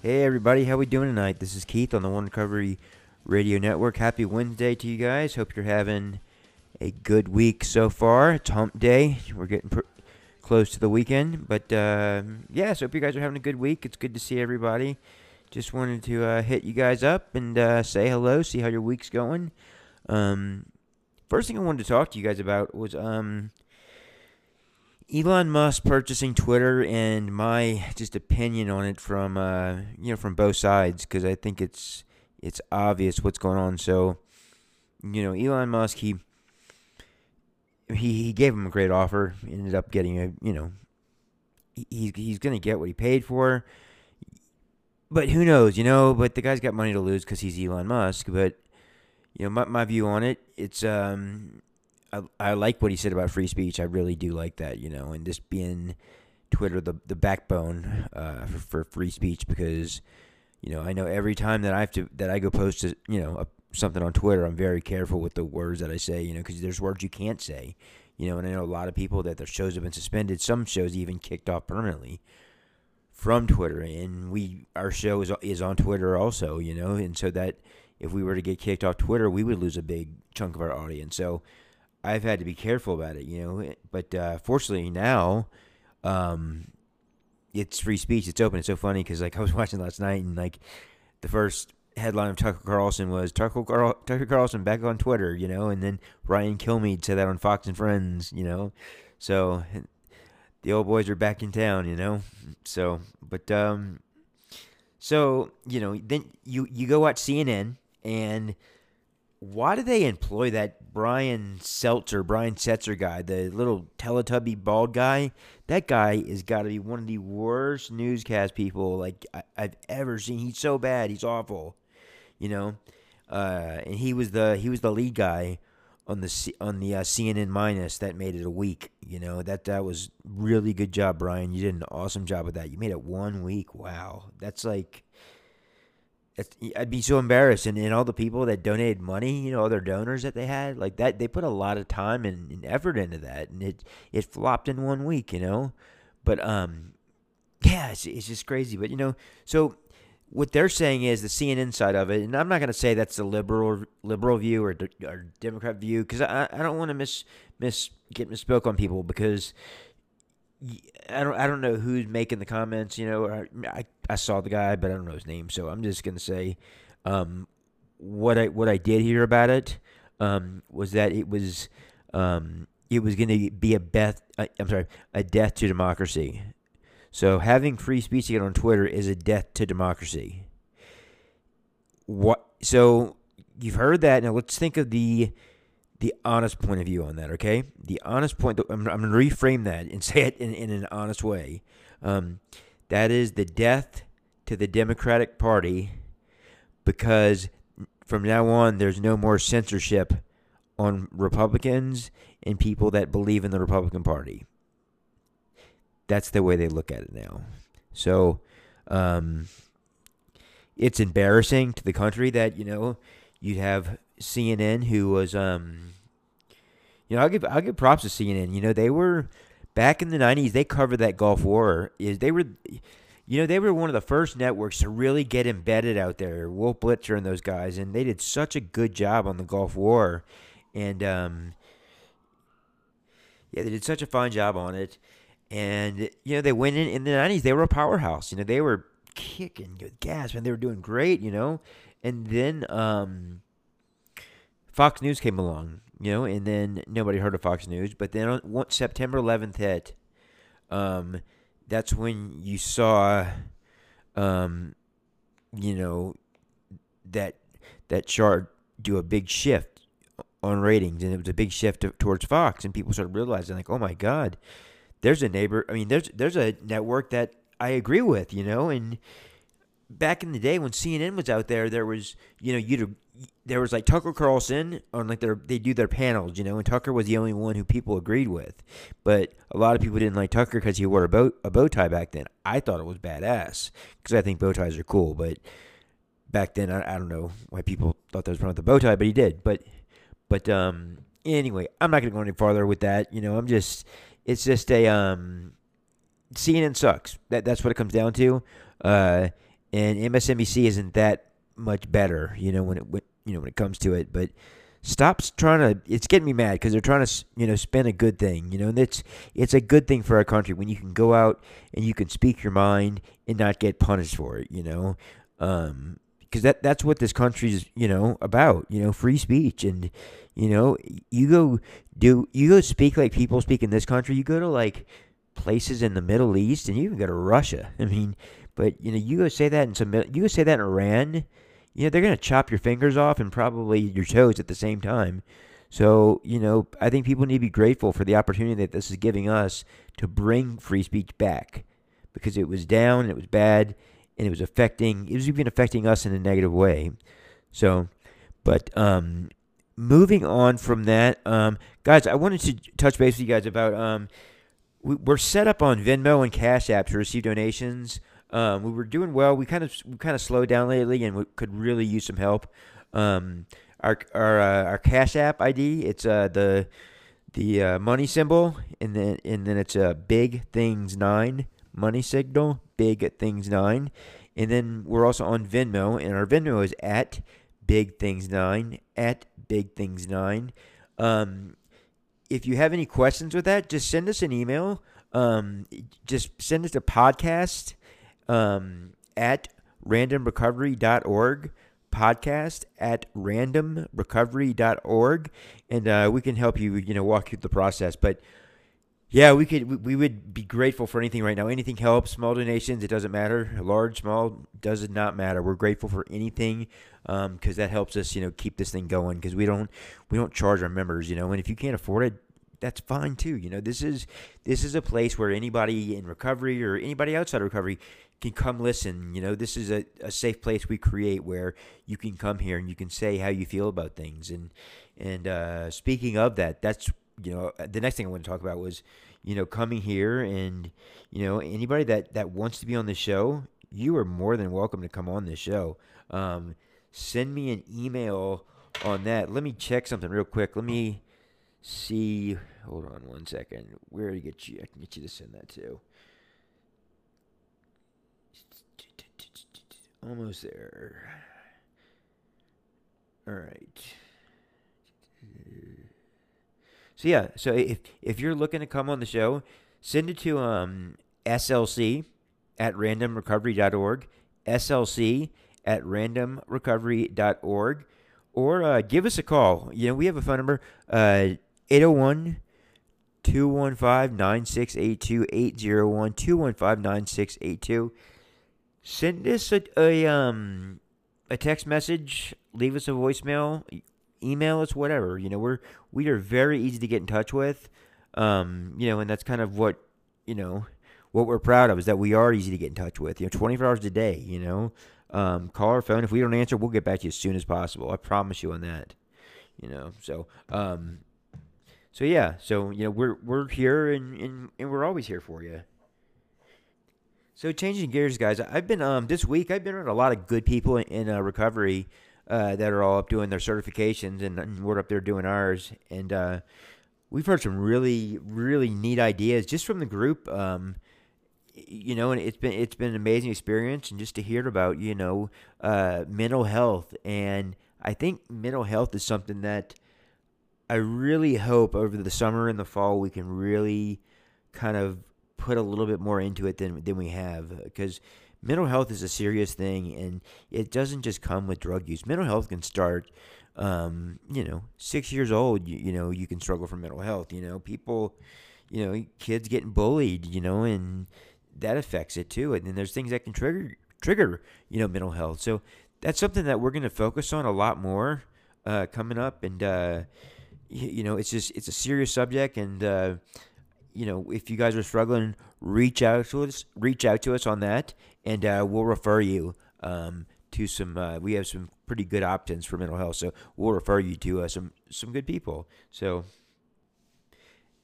Hey everybody, how we doing tonight? This is Keith on the One Recovery Radio Network. Happy Wednesday to you guys. Hope you're having a good week so far. It's Hump Day. We're getting pr- close to the weekend, but uh, yeah, so hope you guys are having a good week. It's good to see everybody. Just wanted to uh, hit you guys up and uh, say hello, see how your week's going. Um, first thing I wanted to talk to you guys about was um, Elon Musk purchasing Twitter and my just opinion on it from uh, you know from both sides because I think it's it's obvious what's going on. So you know Elon Musk he he he gave him a great offer. Ended up getting a you know he's he's gonna get what he paid for. But who knows, you know? But the guy's got money to lose because he's Elon Musk. But you know, my my view on it, it's um, I, I like what he said about free speech. I really do like that, you know, and just being Twitter the the backbone uh, for, for free speech because you know I know every time that I have to that I go post a, you know a, something on Twitter, I'm very careful with the words that I say, you know, because there's words you can't say, you know, and I know a lot of people that their shows have been suspended, some shows even kicked off permanently from Twitter, and we our show is is on Twitter also, you know, and so that if we were to get kicked off Twitter, we would lose a big chunk of our audience. So I've had to be careful about it, you know. But uh, fortunately now, um, it's free speech. It's open. It's so funny because like I was watching last night and like the first headline of Tucker Carlson was Tucker, Carl- Tucker Carlson back on Twitter, you know, and then Brian Kilmeade said that on Fox and Friends, you know. So the old boys are back in town, you know. So, but um, so you know, then you you go watch CNN and why do they employ that Brian Seltzer, Brian Setzer guy, the little Teletubby bald guy? That guy has got to be one of the worst newscast people like I, have ever seen. He's so bad. He's awful, you know. Uh, and he was the he was the lead guy on the on the uh, CNN minus that made it a week. You know that that was really good job, Brian. You did an awesome job with that. You made it one week. Wow, that's like I'd be so embarrassed, and, and all the people that donated money, you know, other donors that they had, like that, they put a lot of time and, and effort into that, and it it flopped in one week, you know. But um, yeah, it's, it's just crazy. But you know, so what they're saying is the CNN side of it, and I'm not going to say that's the liberal liberal view or, or Democrat view because I, I don't want to miss miss get misspoke on people because I don't I don't know who's making the comments. You know, I I saw the guy, but I don't know his name, so I'm just gonna say um, what I what I did hear about it um, was that it was um, it was going to be a death. Uh, I'm sorry, a death to democracy. So having free speech again on Twitter is a death to democracy. What? So you've heard that. Now let's think of the the honest point of view on that, okay? The honest point, I'm, I'm going to reframe that and say it in, in an honest way. Um, that is the death to the Democratic Party because from now on, there's no more censorship on Republicans and people that believe in the Republican Party. That's the way they look at it now. So, um, it's embarrassing to the country that, you know, you'd have CNN, who was, um, you know, I'll give I'll give props to CNN. You know, they were back in the '90s. They covered that Gulf War. Is they were, you know, they were one of the first networks to really get embedded out there. Wolf Blitzer and those guys, and they did such a good job on the Gulf War, and um, yeah, they did such a fine job on it. And you know, they went in in the '90s. They were a powerhouse. You know, they were kicking good gas, man. They were doing great. You know, and then um Fox News came along, you know, and then nobody heard of Fox News. But then on, once September 11th hit, um, that's when you saw, um, you know, that that chart do a big shift on ratings, and it was a big shift to, towards Fox, and people started realizing, like, oh my God, there's a neighbor. I mean, there's there's a network that I agree with, you know, and back in the day when CNN was out there, there was you know you there was like Tucker Carlson on like their they do their panels, you know, and Tucker was the only one who people agreed with. But a lot of people didn't like Tucker because he wore a bow a bow tie back then. I thought it was badass because I think bow ties are cool. But back then, I, I don't know why people thought that was wrong with the bow tie, but he did. But but um anyway, I'm not gonna go any farther with that. You know, I'm just it's just a um CNN sucks. That that's what it comes down to. Uh, and MSNBC isn't that much better, you know, when it when, you know when it comes to it. But stops trying to. It's getting me mad because they're trying to you know spin a good thing, you know, and it's it's a good thing for our country when you can go out and you can speak your mind and not get punished for it, you know. Um, because that that's what this country's you know about you know free speech and you know you go do you go speak like people speak in this country you go to like places in the Middle East and you even go to Russia I mean but you know you go say that in some you go say that in Iran you know they're gonna chop your fingers off and probably your toes at the same time so you know I think people need to be grateful for the opportunity that this is giving us to bring free speech back because it was down it was bad and it was affecting it was even affecting us in a negative way. So, but um, moving on from that, um, guys, I wanted to touch base with you guys about um, we, we're set up on Venmo and Cash App to receive donations. Um, we were doing well. We kind of we kind of slowed down lately, and we could really use some help. Um, our our uh, our Cash App ID it's uh, the the uh, money symbol, and then and then it's a uh, big things nine money signal big things nine, and then we're also on Venmo, and our Venmo is at big things nine at big things nine. Um, if you have any questions with that, just send us an email. Um, just send us a podcast um, at randomrecovery.org podcast at randomrecovery.org and uh, we can help you you know walk through the process but yeah, we could. We would be grateful for anything right now. Anything helps. Small donations. It doesn't matter. Large, small, does it not matter. We're grateful for anything because um, that helps us, you know, keep this thing going. Because we don't we don't charge our members, you know. And if you can't afford it, that's fine too. You know, this is this is a place where anybody in recovery or anybody outside of recovery can come listen. You know, this is a, a safe place we create where you can come here and you can say how you feel about things. And and uh, speaking of that, that's you know, uh, the next thing I want to talk about was, you know, coming here and, you know, anybody that, that wants to be on the show, you are more than welcome to come on this show. Um, send me an email on that. Let me check something real quick. Let me see. Hold on one second. Where to get you? I can get you to send that to. Almost there. All right. So yeah, so if if you're looking to come on the show, send it to um, SLC at randomrecovery.org, SLC at randomrecovery.org, or uh, give us a call. You know, we have a phone number, uh, 801 215 9682 801 215 9682. Send us a, a, um, a text message, leave us a voicemail email us, whatever. You know, we're we are very easy to get in touch with. Um, you know, and that's kind of what you know what we're proud of is that we are easy to get in touch with. You know, 24 hours a day. You know, um, call our phone. If we don't answer, we'll get back to you as soon as possible. I promise you on that. You know, so um, so yeah, so you know we're we're here and and, and we're always here for you. So changing gears, guys. I've been um this week. I've been around a lot of good people in, in uh, recovery uh, that are all up doing their certifications, and, and we're up there doing ours. And uh, we've heard some really, really neat ideas just from the group. Um, you know, and it's been it's been an amazing experience, and just to hear about you know uh, mental health, and I think mental health is something that I really hope over the summer and the fall we can really kind of put a little bit more into it than than we have because mental health is a serious thing, and it doesn't just come with drug use. Mental health can start, um, you know, six years old. You, you know, you can struggle for mental health. You know, people, you know, kids getting bullied. You know, and that affects it too. And then there's things that can trigger trigger you know mental health. So that's something that we're going to focus on a lot more uh, coming up. And uh, you, know, it's just it's a serious subject, and uh, you know, if you guys are struggling, reach out to us. Reach out to us on that, and uh, we'll refer you um, to some. Uh, we have some pretty good options for mental health, so we'll refer you to uh, some some good people. So,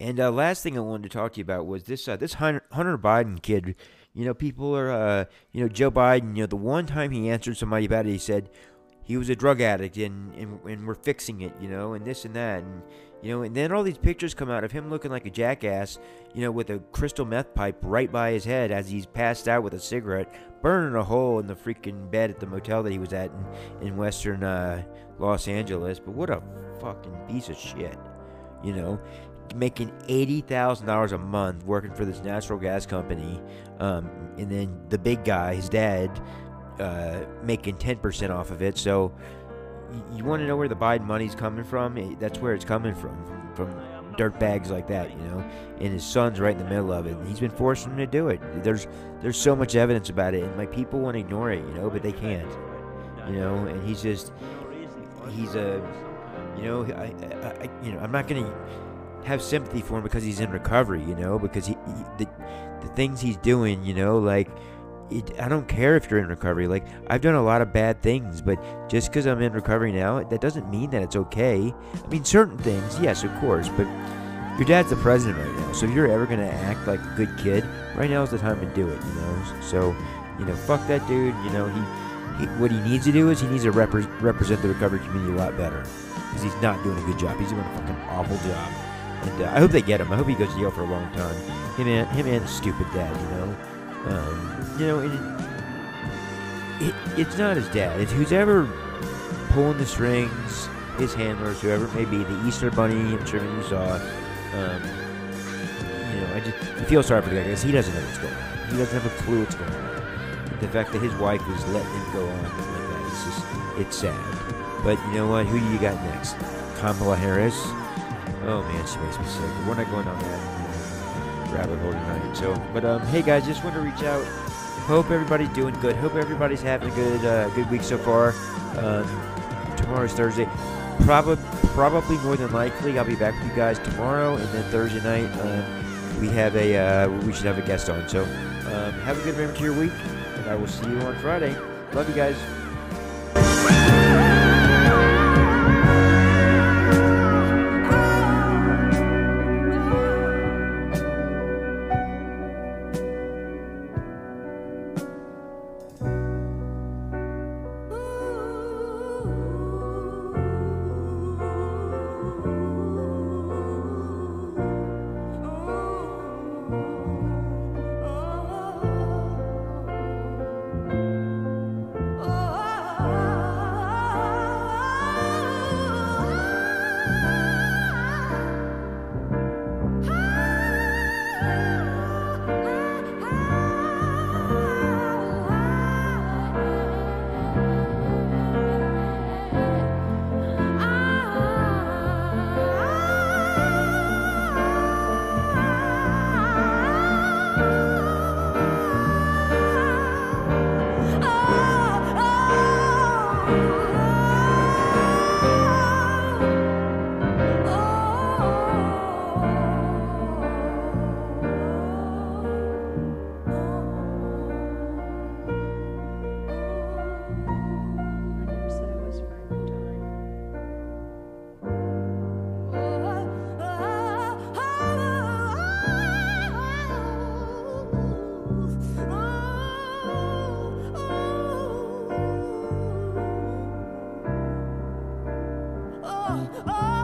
and uh, last thing I wanted to talk to you about was this uh, this Hunter, Hunter Biden kid. You know, people are, uh, you know, Joe Biden. You know, the one time he answered somebody about it, he said, he was a drug addict and, and and we're fixing it, you know, and this and that and you know, and then all these pictures come out of him looking like a jackass, you know, with a crystal meth pipe right by his head as he's passed out with a cigarette, burning a hole in the freaking bed at the motel that he was at in, in western uh, Los Angeles. But what a fucking piece of shit, you know, making eighty thousand dollars a month working for this natural gas company, um, and then the big guy, his dad, uh, making ten percent off of it. So you want to know where the Biden money's coming from? That's where it's coming from, from, dirt bags like that, you know. And his son's right in the middle of it. And he's been forcing him to do it. There's there's so much evidence about it, and like people want to ignore it, you know, but they can't, you know. And he's just he's a, you know, I, I, I you know, I'm not gonna have sympathy for him because he's in recovery, you know, because he, he the the things he's doing, you know, like it, I don't care if you're in recovery. Like I've done a lot of bad things, but just because I'm in recovery now, that doesn't mean that it's okay. I mean, certain things, yes, of course, but your dad's the president right now, so if you're ever gonna act like a good kid, right now is the time to do it. You know, so you know, fuck that dude. You know, he, he what he needs to do is he needs to repre- represent the recovery community a lot better because he's not doing a good job. He's doing a fucking awful job. And uh, I hope they get him. I hope he goes to jail for a long time. Him and him and stupid dad, you know. Um, you know, it, it, it's not his dad. It's who's ever pulling the strings, his handlers, whoever it may be, the Easter Bunny, I'm sure you saw. Um, you know, I just I feel sorry for the guy because he doesn't know what's going on. He doesn't have a clue what's going on. The fact that his wife was letting him go on like that, it's just, it's sad. But you know what? Who do you got next? Kamala Harris? Oh man, she makes me sick. We're not going on that rabbit hole tonight. So, but um, hey guys, just want to reach out. Hope everybody's doing good. Hope everybody's having a good uh, good week so far. Um, tomorrow's Thursday. Probably, probably more than likely, I'll be back with you guys tomorrow, and then Thursday night um, we have a uh, we should have a guest on. So, um, have a good remainder of your week, and I will see you on Friday. Love you guys. oh, oh.